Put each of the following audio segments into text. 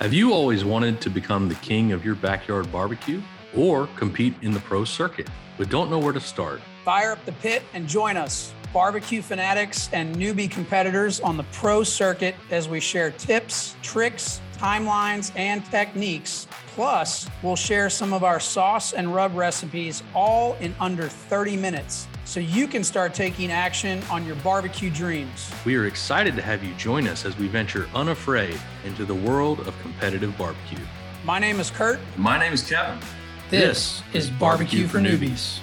Have you always wanted to become the king of your backyard barbecue or compete in the pro circuit, but don't know where to start? Fire up the pit and join us, barbecue fanatics and newbie competitors on the pro circuit as we share tips, tricks, timelines, and techniques. Plus, we'll share some of our sauce and rub recipes all in under 30 minutes so you can start taking action on your barbecue dreams. We are excited to have you join us as we venture unafraid into the world of competitive barbecue. My name is Kurt. My name is Kevin. This, is Barbecue, for Newbies.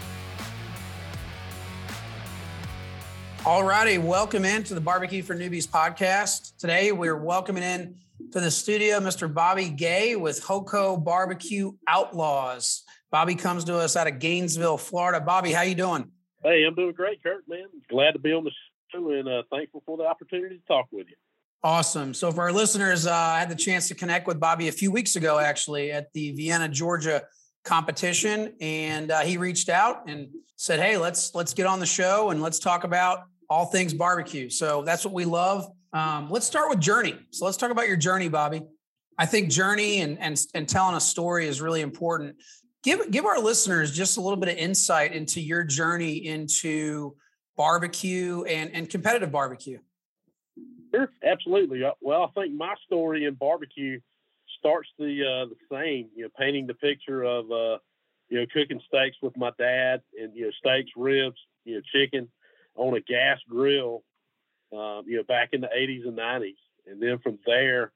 Alrighty, welcome in to the Barbecue for Newbies podcast. Today we're welcoming in to the studio Mr. Bobby Gay with Hoco Barbecue Outlaws. Bobby comes to us out of Gainesville, Florida. Bobby, how you doing? Hey, I'm doing great, Kurt, man. Glad to be on the show and uh, thankful for the opportunity to talk with you. Awesome. So, for our listeners, uh, I had the chance to connect with Bobby a few weeks ago, actually, at the Vienna, Georgia competition, and uh, he reached out and said, "Hey, let's let's get on the show and let's talk about all things barbecue." So that's what we love. Um, let's start with journey. So let's talk about your journey, Bobby. I think journey and and and telling a story is really important give give our listeners just a little bit of insight into your journey into barbecue and and competitive barbecue. Sure, absolutely. Uh, well, I think my story in barbecue starts the uh, the same. You know, painting the picture of uh, you know cooking steaks with my dad, and you know steaks, ribs, you know chicken on a gas grill. Um, you know, back in the '80s and '90s, and then from there,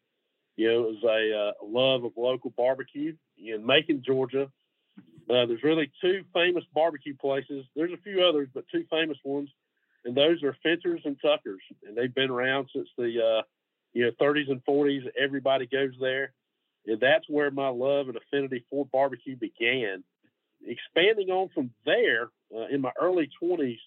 you know, it was a, uh, love of local barbecue in Macon, Georgia. Uh, there's really two famous barbecue places. There's a few others, but two famous ones, and those are Fincher's and Tucker's, and they've been around since the uh, you know 30s and 40s. Everybody goes there, and that's where my love and affinity for barbecue began. Expanding on from there, uh, in my early 20s,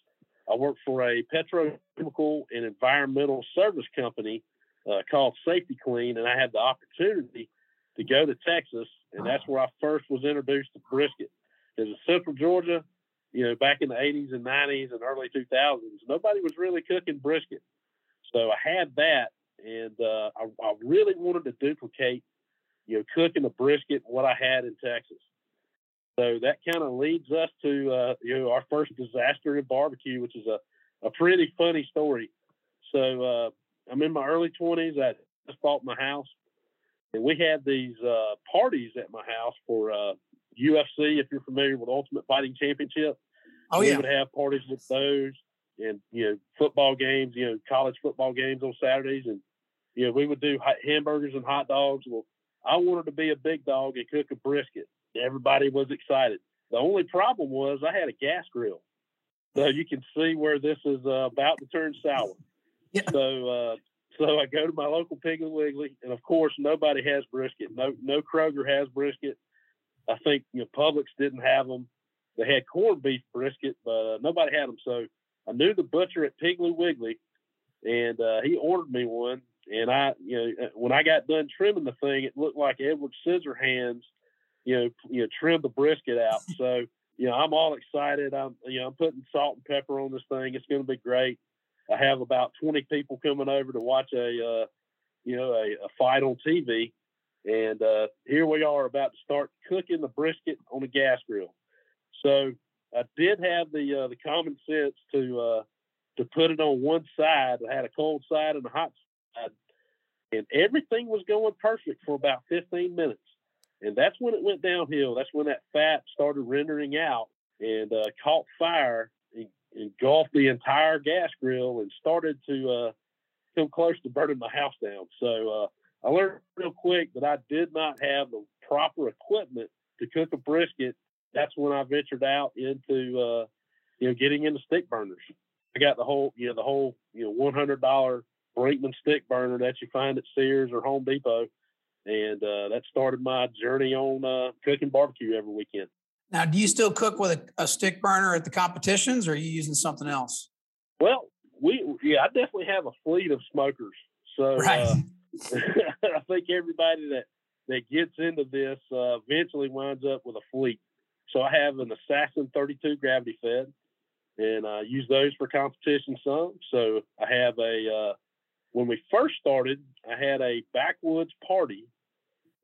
I worked for a petrochemical and environmental service company uh, called Safety-Kleen, and I had the opportunity to go to Texas, and that's where I first was introduced to brisket. Because in Central Georgia, you know, back in the 80s and 90s and early 2000s, nobody was really cooking brisket. So I had that, and uh, I, I, really wanted to duplicate, you know, cooking a brisket what I had in Texas. So that kind of leads us to, uh, you know, our first disaster in barbecue, which is a, a pretty funny story. So uh, I'm in my early 20s. I just bought my house and we had these uh, parties at my house for uh, UFC. If you're familiar with Ultimate Fighting Championship, oh we yeah, we would have parties with those, and you know football games, you know college football games on Saturdays, and you know we would do hamburgers and hot dogs. Well, I wanted to be a big dog and cook a brisket. Everybody was excited. The only problem was I had a gas grill, so you can see where this is uh, about to turn sour. Yeah. So uh, so I go to my local Piggly Wiggly, and of course, nobody has brisket. No, no Kroger has brisket. I think you know Publix didn't have them. They had corned beef brisket, but uh, nobody had them. So I knew the butcher at Piggly Wiggly, and uh, he ordered me one. And I, you know, uh, when I got done trimming the thing, it looked like Edward Scissorhands, you know, you know, trimmed the brisket out. So you know, I'm all excited. I'm, you know, I'm putting salt and pepper on this thing. It's going to be great. I have about 20 people coming over to watch a, uh, you know, a, a, fight on TV. And uh, here we are about to start cooking the brisket on a gas grill. So I did have the uh, the common sense to uh, to put it on one side. I had a cold side and a hot side, and everything was going perfect for about 15 minutes. And that's when it went downhill. That's when that fat started rendering out and uh, caught fire engulfed the entire gas grill and started to uh, come close to burning my house down. So uh, I learned real quick that I did not have the proper equipment to cook a brisket. That's when I ventured out into uh, you know getting into stick burners. I got the whole you know the whole you know one hundred dollar Brinkmann stick burner that you find at Sears or Home Depot, and uh, that started my journey on uh, cooking barbecue every weekend. Now, do you still cook with a, a stick burner at the competitions, or are you using something else? Well, we yeah, I definitely have a fleet of smokers. So right. uh, I think everybody that that gets into this uh, eventually winds up with a fleet. So I have an Assassin 32 gravity fed, and I use those for competition some. So I have a uh, when we first started, I had a backwoods party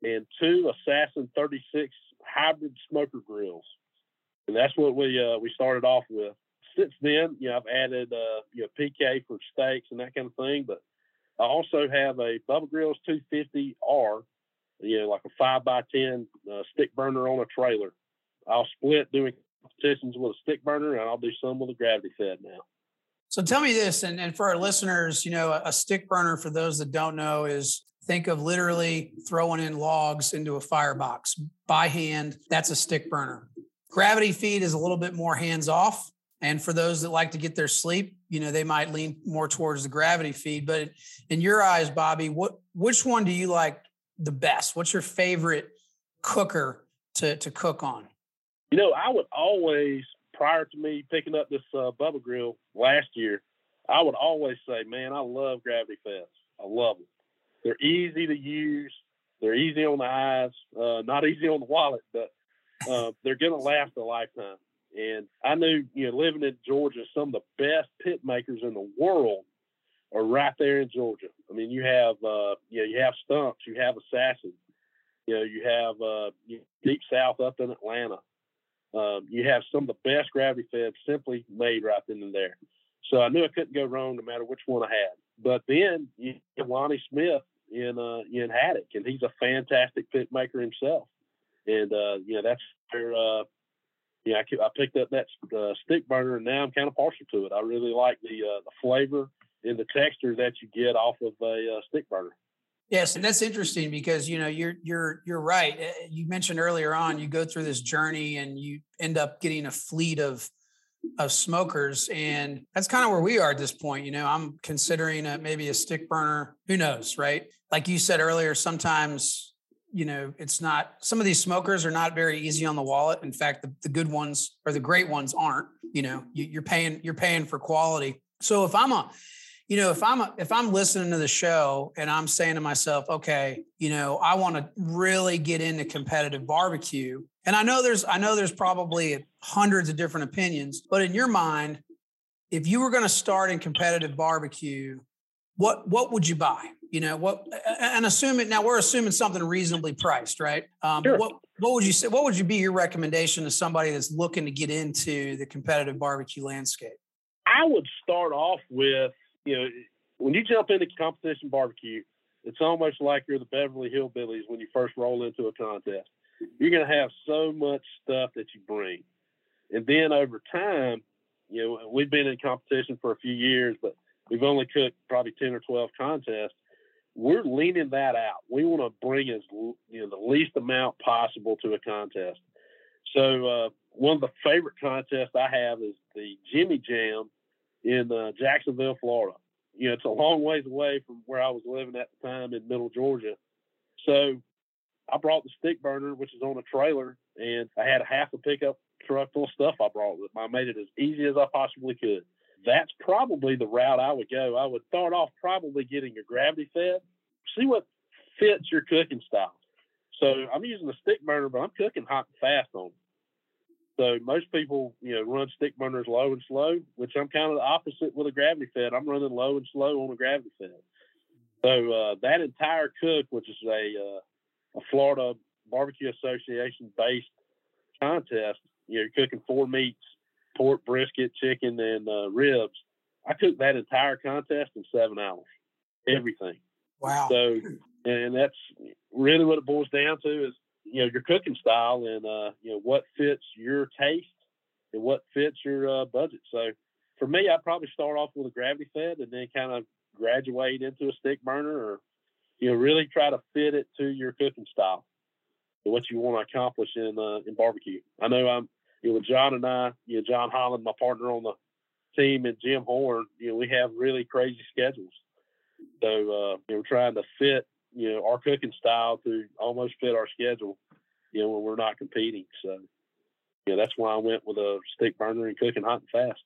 and two Assassin 36 hybrid smoker grills. And that's what we uh, we started off with. Since then, you know, I've added uh, you know PK for steaks and that kind of thing, but I also have a Bubba Grills 250R, you know, like a five by ten uh, stick burner on a trailer. I'll split doing competitions with a stick burner, and I'll do some with a gravity fed now. So tell me this, and, and for our listeners, you know, a, a stick burner, for those that don't know, is think of literally throwing in logs into a firebox by hand. That's a stick burner. Gravity feed is a little bit more hands off. And for those that like to get their sleep, you know, they might lean more towards the gravity feed. But in your eyes, Bobby, what which one do you like the best? What's your favorite cooker to to cook on? You know, I would always prior to me picking up this uh, Bubba Grill last year, I would always say, man, I love gravity feds. I love them. They're easy to use. They're easy on the eyes, uh, not easy on the wallet, but uh, they're going to last a lifetime. And I knew, you know, living in Georgia, some of the best pit makers in the world are right there in Georgia. I mean, you have, uh, you know, you have Stumps, you have Assassin, you know, you have uh, Deep South up in Atlanta. Um, you have some of the best gravity feds simply made right then and there. So I knew I couldn't go wrong no matter which one I had. But then you have Lonnie Smith in uh, in Haddock, and he's a fantastic pit maker himself. And uh, you know that's where uh, yeah I, I picked up that uh, stick burner, and now I'm kind of partial to it. I really like the uh, the flavor and the texture that you get off of a uh, stick burner. Yes, and that's interesting because you know you're you're you're right. Eh, you mentioned earlier on you go through this journey and you end up getting a fleet of of smokers, and that's kind of where we are at this point. You know, I'm considering a, maybe a stick burner. Who knows, right? Like you said earlier, sometimes you know it's not. Some of these smokers are not very easy on the wallet. In fact, the, the good ones or the great ones aren't. You know, you, you're paying you're paying for quality. So if I'm a you know if i'm a, if i'm listening to the show and i'm saying to myself okay you know i want to really get into competitive barbecue and i know there's i know there's probably hundreds of different opinions but in your mind if you were going to start in competitive barbecue what what would you buy you know what and assuming now we're assuming something reasonably priced right um, sure. what what would you say what would you be your recommendation to somebody that's looking to get into the competitive barbecue landscape i would start off with you know, when you jump into competition barbecue, it's almost like you're the Beverly Hillbillies when you first roll into a contest. You're going to have so much stuff that you bring. And then over time, you know, we've been in competition for a few years, but we've only cooked probably 10 or 12 contests. We're leaning that out. We want to bring as you know the least amount possible to a contest. So uh, one of the favorite contests I have is the Jimmy Jam in uh, Jacksonville, Florida. You know, it's a long ways away from where I was living at the time in Middle Georgia. So I brought the stick burner, which is on a trailer, and I had half a pickup truck full of stuff I brought with me. I made it as easy as I possibly could. That's probably the route I would go. I would start off probably getting a gravity fed, see what fits your cooking style. So I'm using a stick burner, but I'm cooking hot and fast on it. So most people, you know, run stick burners low and slow, which I'm kind of the opposite with a gravity fed. I'm running low and slow on a gravity fed. So uh, that entire cook, which is a uh, a Florida Barbecue Association based contest, you know, you're cooking four meats: pork, brisket, chicken, and uh, ribs. I cooked that entire contest in seven hours, everything. Wow. So, and that's really what it boils down to is you know your cooking style and uh, you know what fits your taste and what fits your uh, budget. So for me, I'd probably start off with a gravity fed and then kind of graduate into a stick burner, or you know really try to fit it to your cooking style and what you want to accomplish in uh, in barbecue. I know I'm you know with John and I, you know John Holland, my partner on the team, and Jim Horn, you know we have really crazy schedules. So uh, you know, we're trying to fit you know, our cooking style to almost fit our schedule, you know, when we're not competing. So, yeah, that's why I went with a stick burner and cooking hot and fast.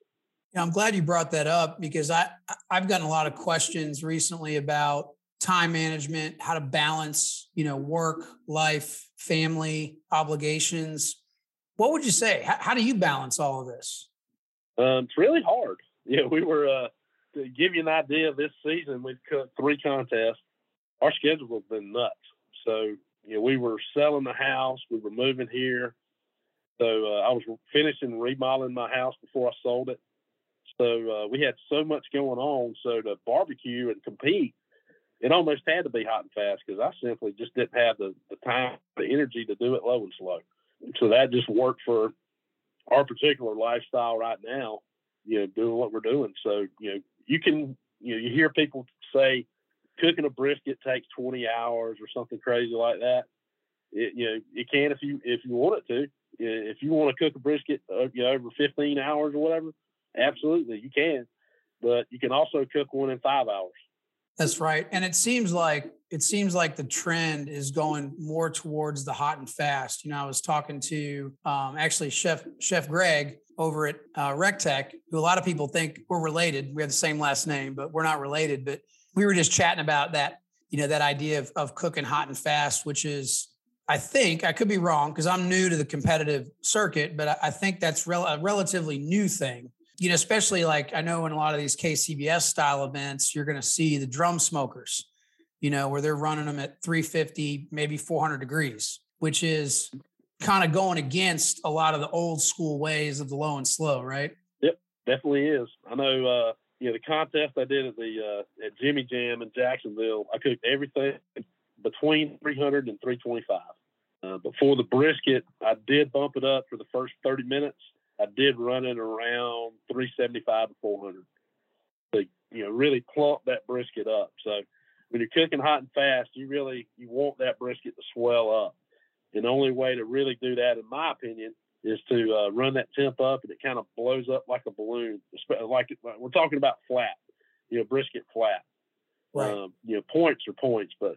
Yeah, I'm glad you brought that up because I I've gotten a lot of questions recently about time management, how to balance, you know, work, life, family, obligations. What would you say? How, how do you balance all of this? Um, it's really hard. Yeah, we were uh, to give you an idea. This season, we've cut three contests our schedule has been nuts. So you know, we were selling the house, we were moving here. So uh, I was finishing remodeling my house before I sold it. So uh, we had so much going on. So to barbecue and compete, it almost had to be hot and fast because I simply just didn't have the, the time, the energy to do it low and slow. So that just worked for our particular lifestyle right now, you know, doing what we're doing. So, you know, you can, you know, you hear people say cooking a brisket takes 20 hours or something crazy like that. It, you know, it can if you, if you want it to, if you want to cook a brisket, uh, you know, over 15 hours or whatever, absolutely you can, but you can also cook one in five hours. That's right. And it seems like it seems like the trend is going more towards the hot and fast. You know, I was talking to um, actually Chef Chef Greg over at uh, Rec Tec, who a lot of people think we're related. We have the same last name, but we're not related. But we were just chatting about that. You know, that idea of of cooking hot and fast, which is I think I could be wrong because I'm new to the competitive circuit, but I, think that's a relatively new thing you know, especially like I know in a lot of these KCBS style events, you're going to see the drum smokers, you know, where they're running them at 350, maybe 400 degrees, which is kind of going against a lot of the old school ways of the low and slow, right? Yep, definitely is. I know, uh, you know, the contest I did at the uh, at Jimmy Jam in Jacksonville, I cooked everything between 300 and 325. Uh, before the brisket, I did bump it up for the first 30 minutes I did run it around 375 to 400 to you know really plump that brisket up. So when you're cooking hot and fast, you really you want that brisket to swell up. And the only way to really do that, in my opinion, is to uh, run that temp up and it kind of blows up like a balloon. Like we're talking about flat, you know, brisket flat. Right. Um, you know, points are points, but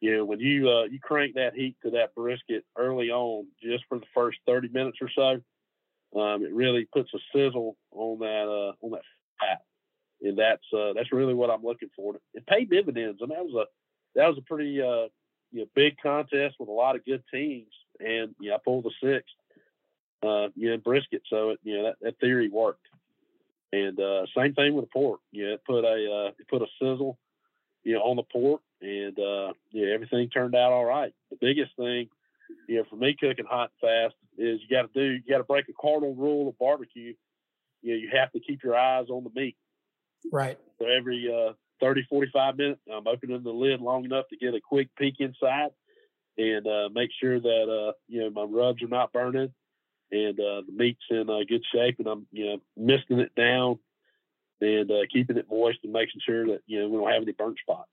you know when you uh, you crank that heat to that brisket early on, just for the first 30 minutes or so, um, it really puts a sizzle on that uh, on that fat, and that's uh, that's really what I'm looking for. It paid dividends, and that was a that was a pretty uh, you know, big contest with a lot of good teams, and yeah, I pulled the sixth, uh, you know, brisket. So it, you know that, that theory worked, and uh, same thing with the pork. Yeah, it put a uh, it put a sizzle, you know, on the pork, and uh, yeah, everything turned out all right. The biggest thing you know, for me cooking hot and fast is you got to do, you got to break a cardinal rule of barbecue. You know, you have to keep your eyes on the meat. Right. So every uh, 30, 45 minutes, I'm opening the lid long enough to get a quick peek inside and uh, make sure that, uh, you know, my rubs are not burning and uh, the meat's in uh, good shape and I'm, you know, misting it down and uh, keeping it moist and making sure that, you know, we don't have any burnt spots.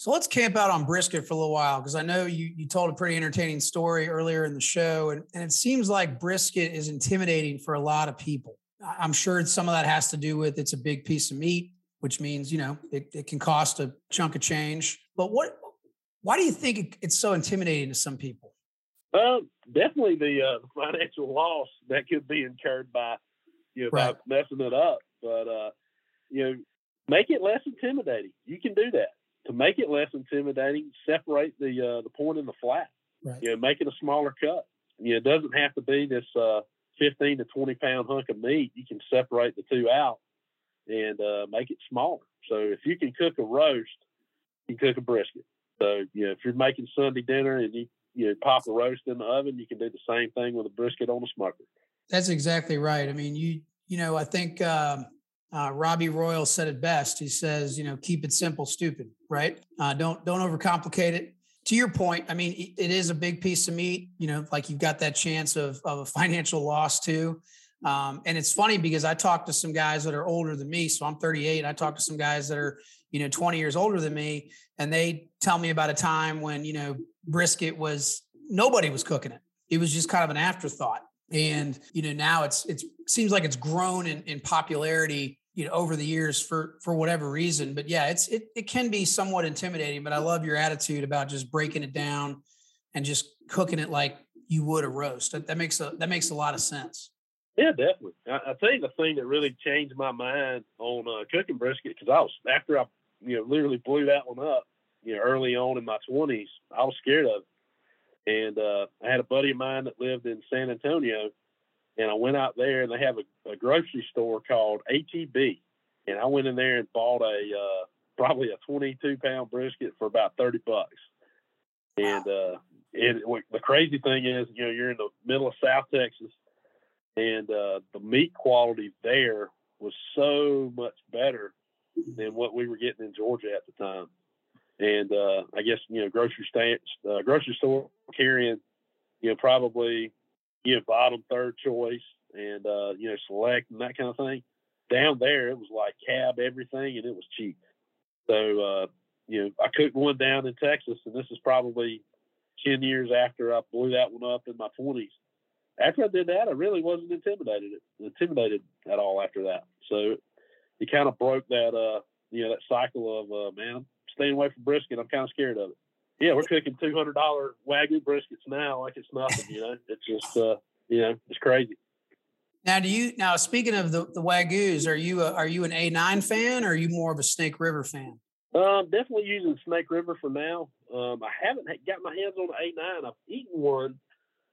So let's camp out on brisket for a little while because I know you you told a pretty entertaining story earlier in the show, and, and it seems like brisket is intimidating for a lot of people. I'm sure some of that has to do with it's a big piece of meat, which means you know it, it can cost a chunk of change. But what? Why do you think it, it's so intimidating to some people? Uh, definitely the uh, financial loss that could be incurred by you know right. by messing it up. But uh, you know, make it less intimidating. You can do that to make it less intimidating, separate the uh, the point and the flat. Right. You know, make it a smaller cut. You know, it doesn't have to be this uh, 15 to 20 pound hunk of meat. You can separate the two out and uh, make it smaller. So if you can cook a roast, you can cook a brisket. So you know, if you're making Sunday dinner and you you know, pop a roast in the oven, you can do the same thing with a brisket on the smoker. That's exactly right. I mean, you you know, I think um, uh, Robbie Royal said it best. He says, you know, keep it simple, stupid, right? Uh, don't don't overcomplicate it. To your point, I mean, it is a big piece of meat. You know, like you've got that chance of of a financial loss too. Um, and it's funny because I talk to some guys that are older than me. So I'm 38. I talk to some guys that are, you know, 20 years older than me, and they tell me about a time when you know brisket was nobody was cooking it. It was just kind of an afterthought. And you know now it's it's seems like it's grown in, in popularity you know over the years for for whatever reason but yeah it's it, it can be somewhat intimidating but i love your attitude about just breaking it down and just cooking it like you would a roast. That, that makes a that makes a lot of sense. Yeah definitely. I, I think the thing that really changed my mind on uh, cooking brisket because i was after i you know literally blew that one up you know early on in my 20s i was scared of it. And uh, i had a buddy of mine that lived in san antonio and I went out there and they have a, a grocery store called HEB, and I went in there and bought a uh, probably a 22 pound brisket for about 30 bucks, and uh, it, the crazy thing is, you know, you're in the middle of South Texas, and uh, the meat quality there was so much better than what we were getting in Georgia at the time. And uh, I guess you know, grocery stand, uh, grocery store carrying, you know, probably you know bottom third choice, and uh, you know, select and that kind of thing. Down there, it was like cab everything, and it was cheap. So uh, you know, I cooked one down in Texas, and this is probably 10 years after I blew that one up in my 20s. After I did that, I really wasn't intimidated intimidated at all after that. So it kind of broke that uh you know that cycle of uh man, staying away from brisket. I'm kind of scared of it. Yeah, we're cooking two hundred dollar wagyu briskets now like it's nothing. You know, it's just uh you know it's crazy. Now, do you now speaking of the the wagyu's, are you a, are you an A9 fan or are you more of a Snake River fan? Um, definitely using Snake River for now. Um, I haven't got my hands on the A9. I've eaten one,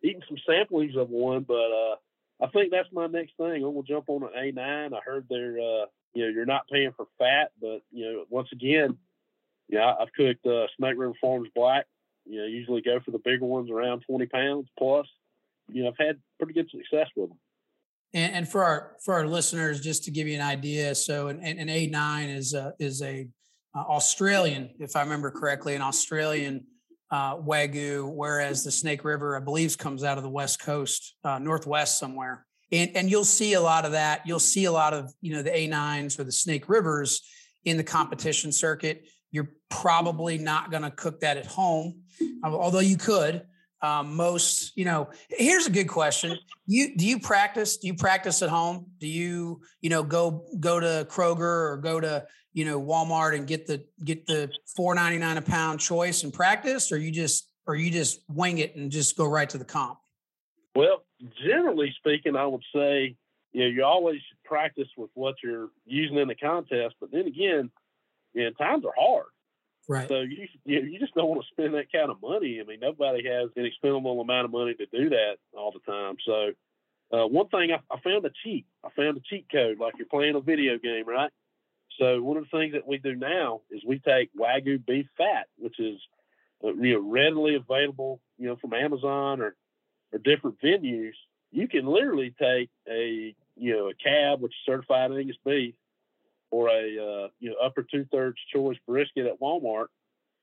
eaten some samplings of one, but uh, I think that's my next thing. I'm gonna jump on an A9. I heard they're, uh, you know, you're not paying for fat, but you know, once again, yeah, I've cooked uh, Snake River Farms Black. You know, usually go for the bigger ones, around 20 pounds plus. You know, I've had pretty good success with them. And, and for our for our listeners, just to give you an idea, so an, an A9 is a, is a uh, Australian, if I remember correctly, an Australian uh, wagyu, whereas the Snake River, I believe, comes out of the west coast, uh, northwest somewhere. And, and you'll see a lot of that. You'll see a lot of you know the A9s or the Snake Rivers in the competition circuit. You're probably not going to cook that at home, although you could. Um, most, you know, here's a good question. You do you practice? Do you practice at home? Do you, you know, go go to Kroger or go to you know Walmart and get the get the four ninety nine a pound choice and practice, or you just or you just wing it and just go right to the comp? Well, generally speaking, I would say you know you always practice with what you're using in the contest, but then again, know, times are hard. Right. So you you just don't want to spend that kind of money. I mean, nobody has an expendable amount of money to do that all the time. So uh, one thing I, I found a cheat. I found a cheat code, like you're playing a video game, right? So one of the things that we do now is we take wagyu beef fat, which is uh, you know readily available, you know, from Amazon or or different venues. You can literally take a you know a cab, which is certified Angus beef, or a uh, you know upper two thirds choice brisket at Walmart.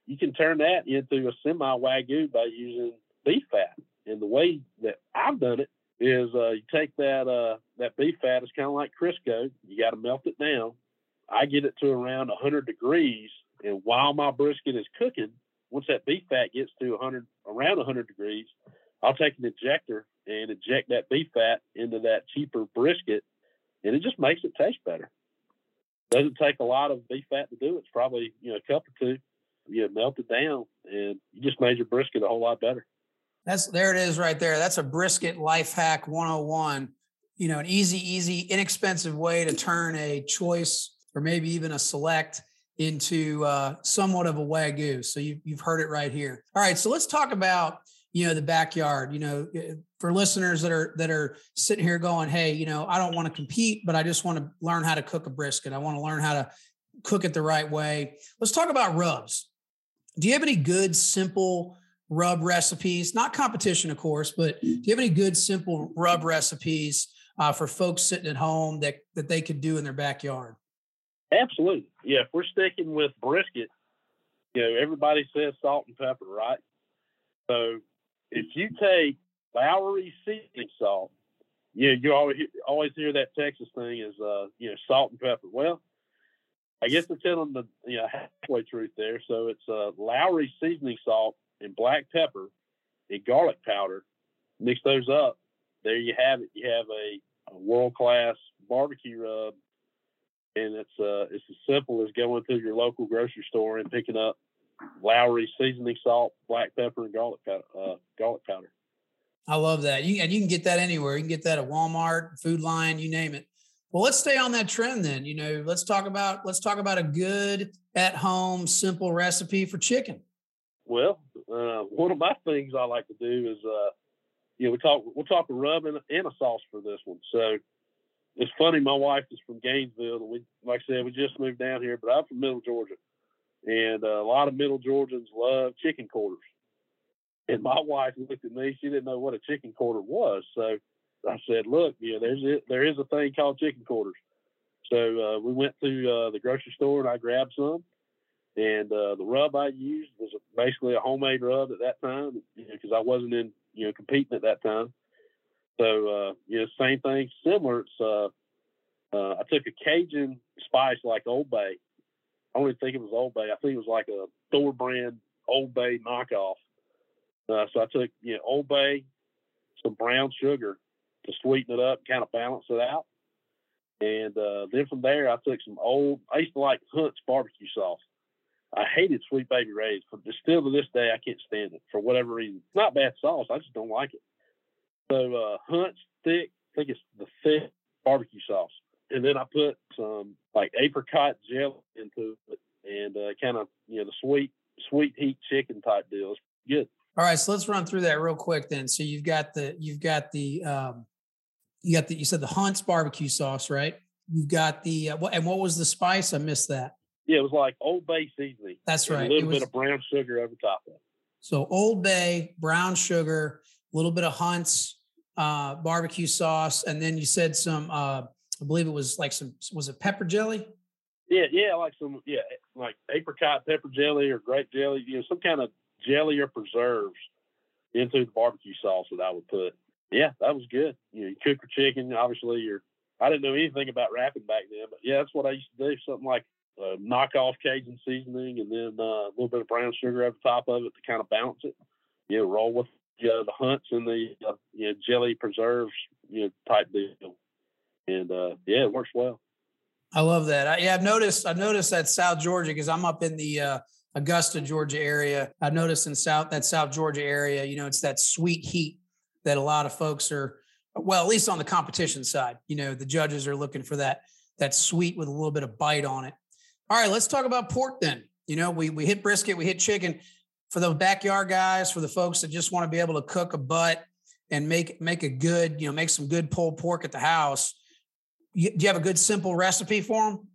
You can turn that into a semi wagyu by using beef fat. And the way that I've done it is uh, you take that uh, that beef fat. It's kind of like Crisco. You got to melt it down I get it to around 100 degrees, and while my brisket is cooking, once that beef fat gets to 100 around 100 degrees, I'll take an injector and inject that beef fat into that cheaper brisket, and it just makes it taste better. Doesn't take a lot of beef fat to do it. It's probably you know a cup or two. You melt it down, and you just made your brisket a whole lot better. That's there it is right there. That's a brisket life hack 101. You know, an easy, easy, inexpensive way to turn a choice or maybe even a select into uh, somewhat of a wagyu. So you, you've heard it right here. All right, so let's talk about you know the backyard. You know, eh, for listeners that are that are sitting here going, hey, you know, I don't want to compete, but I just want to learn how to cook a brisket. I want to learn how to cook it the right way. Let's talk about rubs. Do you have any good, simple rub recipes? Not competition, of course, but do you have any good, simple rub recipes uh, for folks sitting at home that that they could do in their backyard? Absolutely. Yeah, if we're sticking with brisket, you know, everybody says salt and pepper, right? So if you take Lawry seasoning salt, you know, you always always hear that Texas thing is uh, you know, salt and pepper. Well, I guess they're telling the you know halfway truth there. So it's uh, Lawry seasoning salt and black pepper and garlic powder. Mix those up. There you have it. You have a, a world class barbecue rub and it's uh it's as simple as going to your local grocery store and picking up Lawry seasoning salt, black pepper, and garlic powder. Uh, garlic powder. I love that. You and you can get that anywhere. You can get that at Walmart, Food Lion, you name it. Well, let's stay on that trend then. You know, let's talk about let's talk about a good at home simple recipe for chicken. Well, uh, one of my things I like to do is, uh, you know, we talk we'll talk a rub and, and a sauce for this one. So it's funny. My wife is from Gainesville, and we, like I said, we just moved down here. But I'm from Middle Georgia, and uh, a lot of Middle Georgians love chicken quarters. And my wife looked at me. She didn't know what a chicken quarter was. So I said, look, you know, there's it, there is a thing called chicken quarters. So uh, we went to uh, the grocery store and I grabbed some. And uh, the rub I used was basically a homemade rub at that time because you know, I wasn't in, you know, competing at that time. So, uh, you know, same thing, similar. It's, uh, I took a Cajun spice like Old Bay. I don't even think it was Old Bay. I think it was like a store brand Old Bay knockoff. Uh, so I took, you know, Old Bay, some brown sugar to sweeten it up, kind of balance it out. And uh, then from there, I took some old, I used to like Hunt's barbecue sauce. I hated Sweet Baby Ray's, but still to this day, I can't stand it for whatever reason. It's not bad sauce. I just don't like it. So uh, Hunt's thick, I think it's the thick barbecue sauce. And then I put some like apricot jelly into it and uh, kind of, you know, the sweet, sweet heat chicken type deal. It's good. All right. So let's run through that real quick then. So you've got the, you've got the, um, you got the, you said the Hunt's barbecue sauce, right? You've got the, uh, what, and what was the spice? I missed that. Yeah, it was like Old Bay seasoning. That's right. A little was, bit of brown sugar over top of it. So Old Bay, brown sugar, a little bit of Hunt's uh, barbecue sauce, and then you said some. Uh, I believe it was like some. Was it pepper jelly? Yeah, yeah, like some. Yeah, like apricot pepper jelly or grape jelly. You know, some kind of jelly or preserves into the barbecue sauce that I would put. Yeah, that was good. You know, you cook your chicken. Obviously, you're. I didn't know anything about wrapping back then, but yeah, that's what I used to do. Something like uh, knockoff Cajun seasoning, and then uh, a little bit of brown sugar over top of it to kind of balance it. You know, roll with you know, the hunts and the uh, you know jelly preserves you know type deal, and uh, yeah, it works well. I love that. I, yeah, I've noticed. I've noticed that South Georgia because I'm up in the uh, Augusta, Georgia area. I've noticed in South that South Georgia area, you know, it's that sweet heat that a lot of folks are. Well, at least on the competition side, you know, the judges are looking for that that sweet with a little bit of bite on it. All right, let's talk about pork then. You know, we we hit brisket, we hit chicken. For the backyard guys, for the folks that just want to be able to cook a butt and make make a good, you know, make some good pulled pork at the house. You, do you have a good simple recipe for them?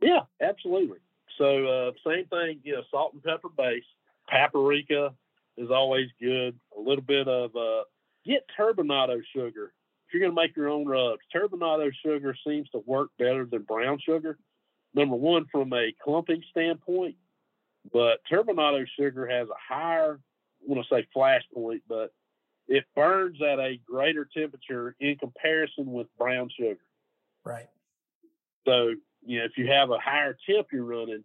Yeah, absolutely. So uh, same thing, you know, salt and pepper base. Paprika is always good. A little bit of uh, get turbinado sugar. If you're going to make your own rubs, turbinado sugar seems to work better than brown sugar number one from a clumping standpoint, but turbinado sugar has a higher, I want to say flash point, but it burns at a greater temperature in comparison with brown sugar. Right. So, you know, if you have a higher temp you're running,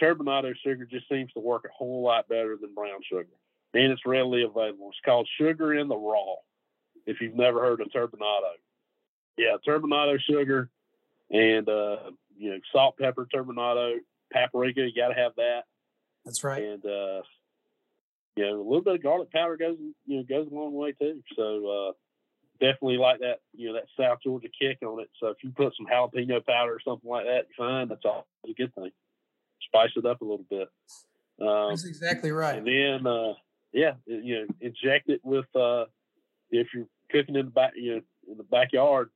turbinado sugar just seems to work a whole lot better than brown sugar. And it's readily available. It's called sugar in the raw. If you've never heard of turbinado. Yeah, turbinado sugar and uh, you know, salt, pepper, turbinado, paprika. You got to have that. That's right. And uh, you know, a little bit of garlic powder goes you know goes a long way too. So uh, definitely like that you know that South Georgia kick on it. So if you put some jalapeno powder or something like that, find that's all a good thing. Spice it up a little bit. Um, that's exactly right. And then uh, yeah, you know, inject it with uh, if you're cooking in the back you know in the backyard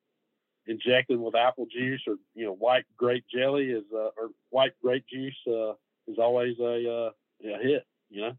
injected with apple juice or you know white grape jelly is uh, or white grape juice uh, is always a, uh, a hit. You know.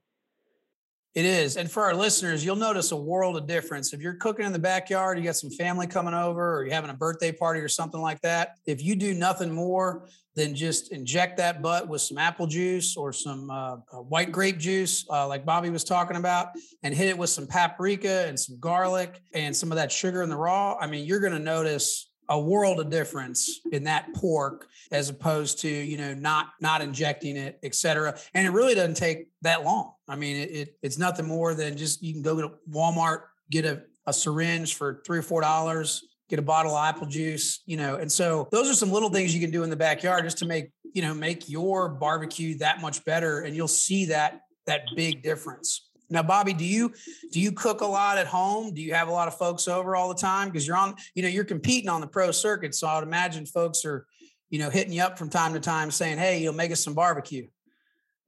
It is. And for our listeners, you'll notice a world of difference. If you're cooking in the backyard, you got some family coming over, or you're having a birthday party or something like that. If you do nothing more than just inject that butt with some apple juice or some uh, uh, white grape juice, uh, like Bobby was talking about, and hit it with some paprika and some garlic and some of that sugar in the raw, I mean, you're going to notice a world of difference in that pork as opposed to you know not not injecting it et cetera. And it really doesn't take that long. I mean it, it it's nothing more than just you can go to walmart get a, a syringe for three or four dollars get a bottle of apple juice you know. And so those are some little things you can do in the backyard just to make you know make your barbecue that much better and you'll see that that big difference now, Bobby, do you do you cook a lot at home? Do you have a lot of folks over all the time? Because you're on, you know, you're competing on the pro circuit, so I would imagine folks are, you know, hitting you up from time to time saying, "Hey, you'll make us some barbecue."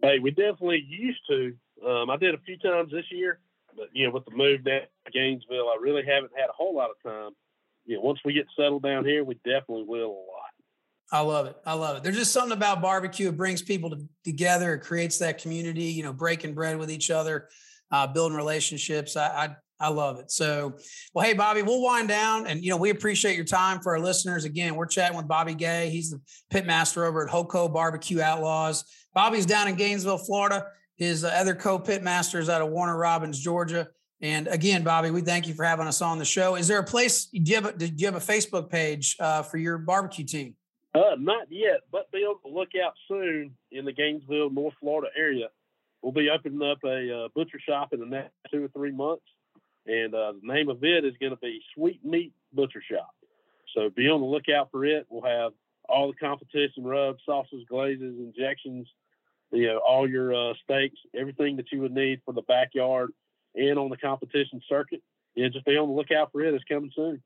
Hey, we definitely used to. Um, I did a few times this year, but you know, with the move down to Gainesville, I really haven't had a whole lot of time. You know, once we get settled down here, we definitely will a lot. I love it. I love it. There's just something about barbecue. It brings people to, together. It creates that community, you know, breaking bread with each other uh, building relationships. I, I I love it. So, well, hey, Bobby, we'll wind down. And, you know, we appreciate your time for our listeners. Again, we're chatting with Bobby Gay. He's the pit master over at Hoco Barbecue Outlaws. Bobby's down in Gainesville, Florida. His uh, other co pit is out of Warner Robins, Georgia. And again, Bobby, we thank you for having us on the show. Is there a place, do you have a, do you have a Facebook page uh, for your barbecue team? Uh, not yet, but be on the lookout soon in the Gainesville, North Florida area. We'll be opening up a uh, butcher shop in the next two or three months and uh, the name of it is going to be Sweet Meat Butcher Shop. So be on the lookout for it. We'll have all the competition rubs, sauces, glazes, injections, you know, all your uh, steaks, everything that you would need for the backyard and on the competition circuit. Yeah, just be on the lookout for it. It's coming soon.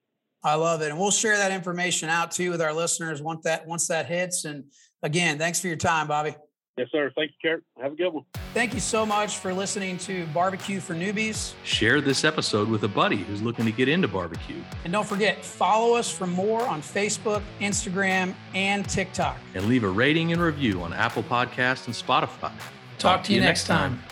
I love it, and we'll share that information out too with our listeners once that once that hits. And again, thanks for your time, Bobby. Yes, sir. Thank you, Kurt. Have a good one. Thank you so much for listening to Barbecue for Newbies. Share this episode with a buddy who's looking to get into barbecue. And don't forget, follow us for more on Facebook, Instagram, and TikTok. And leave a rating and review on Apple Podcasts and Spotify. Talk, Talk to you next time. time.